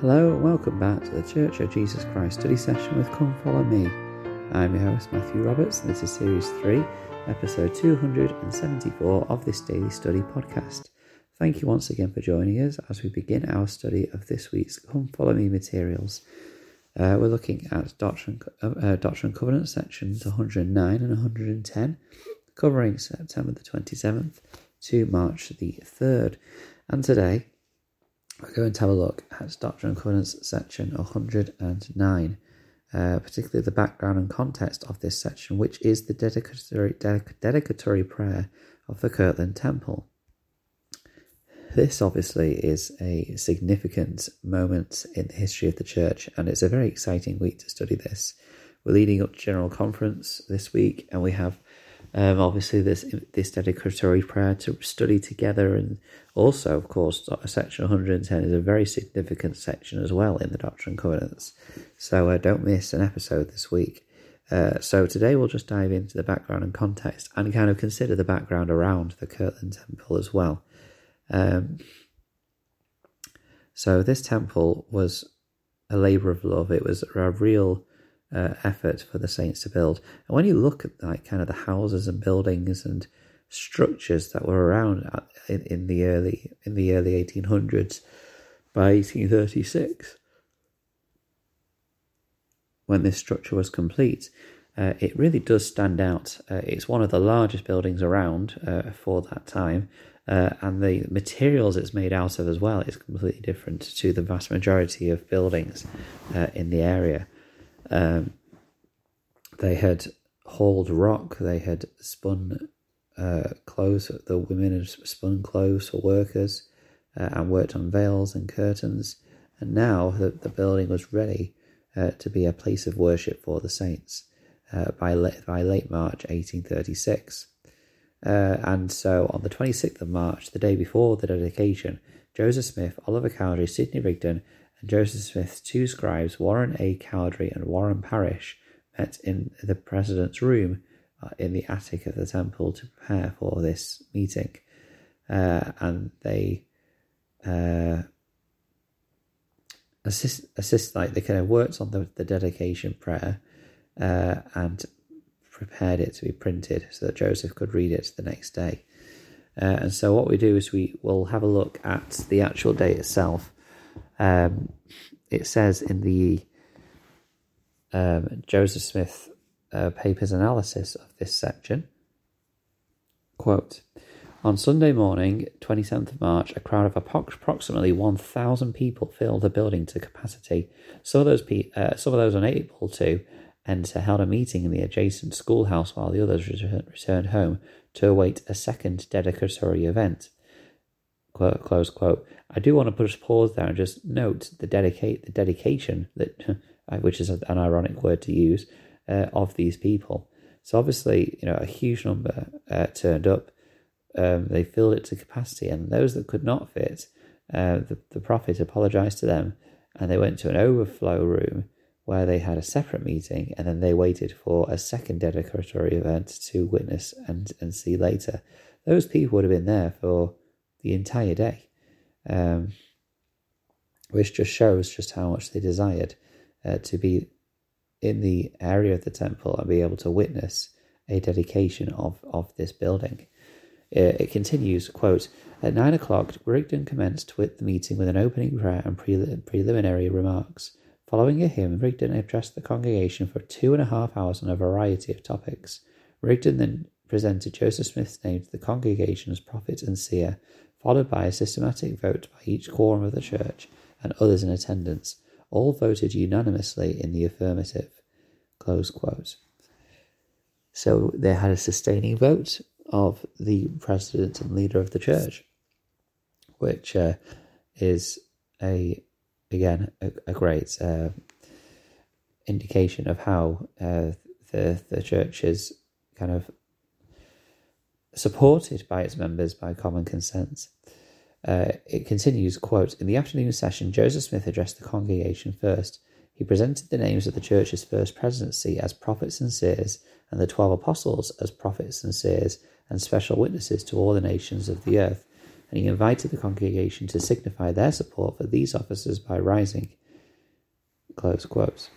Hello and welcome back to the Church of Jesus Christ study session with Come Follow Me. I'm your host Matthew Roberts and this is Series 3, episode 274 of this daily study podcast. Thank you once again for joining us as we begin our study of this week's Come Follow Me materials. Uh, we're looking at Doctrine, uh, Doctrine and Covenant sections 109 and 110, covering September the 27th to March the 3rd. And today we're going to have a look at Doctrine and Covenants section 109, uh, particularly the background and context of this section, which is the dedicatory, dedicatory prayer of the Kirtland Temple. This obviously is a significant moment in the history of the church, and it's a very exciting week to study this. We're leading up to General Conference this week, and we have um, obviously, this this dedicatory prayer to study together, and also, of course, section 110 is a very significant section as well in the Doctrine and Covenants. So uh, don't miss an episode this week. Uh, so today we'll just dive into the background and context, and kind of consider the background around the Kirtland Temple as well. Um, so this temple was a labour of love. It was a real uh, effort for the saints to build. And when you look at like kind of the houses and buildings and structures that were around in, in the early in the early 1800s, by 1836, when this structure was complete, uh, it really does stand out. Uh, it's one of the largest buildings around uh, for that time, uh, and the materials it's made out of as well is completely different to the vast majority of buildings uh, in the area. Um, they had hauled rock, they had spun uh, clothes, the women had spun clothes for workers uh, and worked on veils and curtains. And now the, the building was ready uh, to be a place of worship for the saints uh, by, late, by late March 1836. Uh, and so on the 26th of March, the day before the dedication, Joseph Smith, Oliver Cowdery, Sidney Rigdon, Joseph Smith's two scribes, Warren A. Cowdery and Warren Parrish, met in the president's room uh, in the attic of the temple to prepare for this meeting. Uh, and they uh, assist, assist, like they kind of worked on the, the dedication prayer uh, and prepared it to be printed so that Joseph could read it the next day. Uh, and so what we do is we will have a look at the actual day itself um, it says in the um, Joseph Smith uh, paper's analysis of this section, quote, on Sunday morning, 27th of March, a crowd of approximately 1,000 people filled the building to capacity. Some of those, pe- uh, some of those unable to enter held a meeting in the adjacent schoolhouse while the others returned home to await a second dedicatory event. Quote, close quote. I do want to put a pause there and just note the dedicate the dedication that, which is an ironic word to use, uh, of these people. So obviously, you know, a huge number uh, turned up. Um, they filled it to capacity, and those that could not fit, uh, the, the prophet apologized to them, and they went to an overflow room where they had a separate meeting, and then they waited for a second dedicatory event to witness and, and see later. Those people would have been there for the entire day um, which just shows just how much they desired uh, to be in the area of the temple and be able to witness a dedication of, of this building. It, it continues, quote, At nine o'clock, Rigdon commenced with the meeting with an opening prayer and pre- preliminary remarks. Following a hymn, Rigdon addressed the congregation for two and a half hours on a variety of topics. Rigdon then presented Joseph Smith's name to the congregation as prophet and seer, followed by a systematic vote by each quorum of the church and others in attendance. All voted unanimously in the affirmative. So they had a sustaining vote of the president and leader of the church, which uh, is a again a, a great uh, indication of how uh, the the church is kind of supported by its members by common consent. Uh, it continues, quote, In the afternoon session, Joseph Smith addressed the congregation first. He presented the names of the church's first presidency as prophets and seers, and the twelve apostles as prophets and seers, and special witnesses to all the nations of the earth. and he invited the congregation to signify their support for these officers by rising. Close quotes.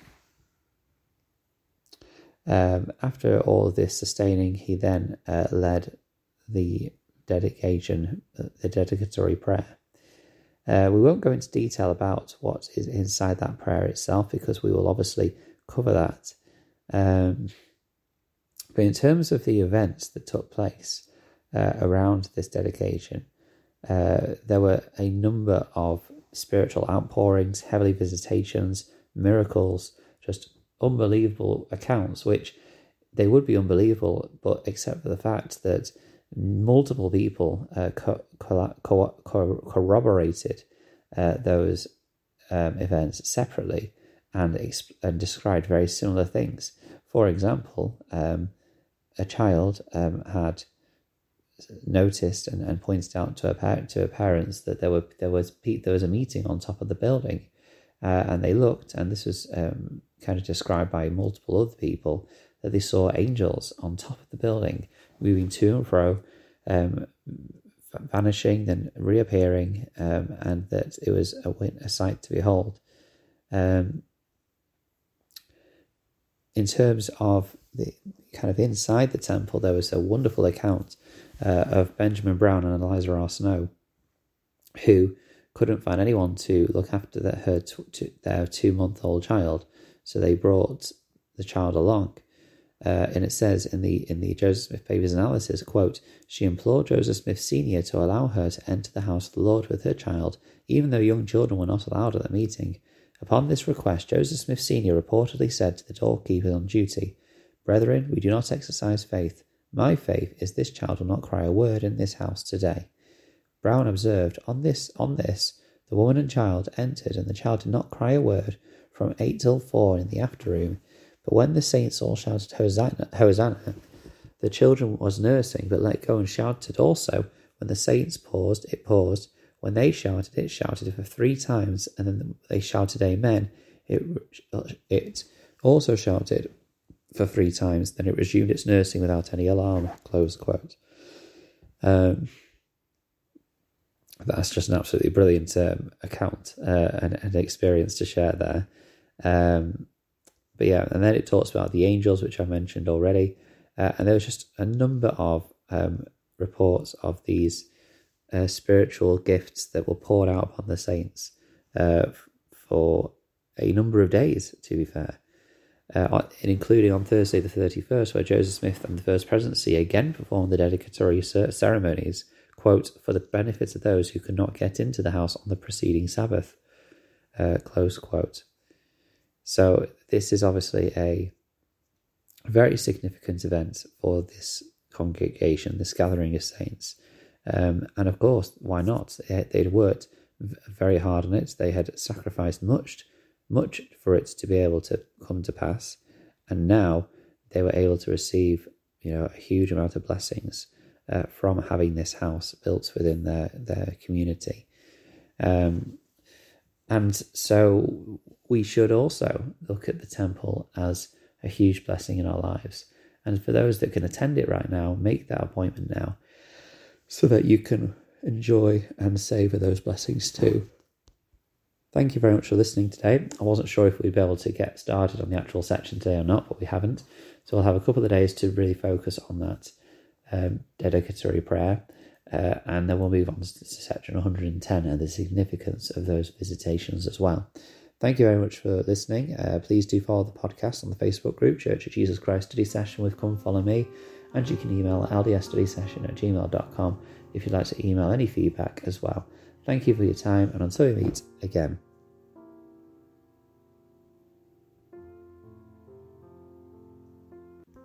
Um, after all this sustaining, he then uh, led the dedication, the dedicatory prayer. Uh, we won't go into detail about what is inside that prayer itself because we will obviously cover that. Um, but in terms of the events that took place uh, around this dedication, uh, there were a number of spiritual outpourings, heavenly visitations, miracles, just unbelievable accounts, which they would be unbelievable, but except for the fact that multiple people uh, co- co- co- corroborated uh, those um, events separately and, exp- and described very similar things. For example, um, a child um, had noticed and, and pointed out to her to her parents that there were there was there was a meeting on top of the building, uh, and they looked, and this was um, kind of described by multiple other people that they saw angels on top of the building moving to and fro, um, vanishing then reappearing, um, and that it was a, a sight to behold. Um, in terms of the kind of inside the temple, there was a wonderful account uh, of Benjamin Brown and Eliza R. Snow, who couldn't find anyone to look after their, her t- their two month old child, so they brought the child along. Uh, and it says in the in the Joseph Smith Papers analysis, quote, she implored Joseph Smith Sr. to allow her to enter the house of the Lord with her child, even though young children were not allowed at the meeting. Upon this request, Joseph Smith Sr. reportedly said to the doorkeeper on duty, Brethren, we do not exercise faith. My faith is this child will not cry a word in this house today. Brown observed, On this, on this, the woman and child entered, and the child did not cry a word from eight till four in the after room. But when the saints all shouted Hosanna, Hosanna, the children was nursing, but let go and shouted also. When the saints paused, it paused. When they shouted, it shouted for three times, and then they shouted Amen. It, it also shouted for three times, then it resumed its nursing without any alarm. Close quote. Um, that's just an absolutely brilliant um, account uh, and, and experience to share there. Um, but yeah, and then it talks about the angels, which I mentioned already, uh, and there was just a number of um, reports of these uh, spiritual gifts that were poured out upon the saints uh, for a number of days. To be fair, uh, including on Thursday the thirty first, where Joseph Smith and the First Presidency again performed the dedicatory ceremonies quote, for the benefit of those who could not get into the house on the preceding Sabbath, uh, close quote. So this is obviously a very significant event for this congregation, this gathering of saints. Um, and of course, why not? They'd worked very hard on it. They had sacrificed much, much for it to be able to come to pass. And now they were able to receive, you know, a huge amount of blessings uh, from having this house built within their their community. Um, and so we should also look at the temple as a huge blessing in our lives. And for those that can attend it right now, make that appointment now so that you can enjoy and savor those blessings too. Thank you very much for listening today. I wasn't sure if we'd be able to get started on the actual section today or not, but we haven't. So I'll have a couple of days to really focus on that um, dedicatory prayer. Uh, and then we'll move on to section 110 and the significance of those visitations as well. Thank you very much for listening. Uh, please do follow the podcast on the Facebook group, Church of Jesus Christ Study Session with Come Follow Me. And you can email ldsstudysession at gmail.com if you'd like to email any feedback as well. Thank you for your time, and until we meet again.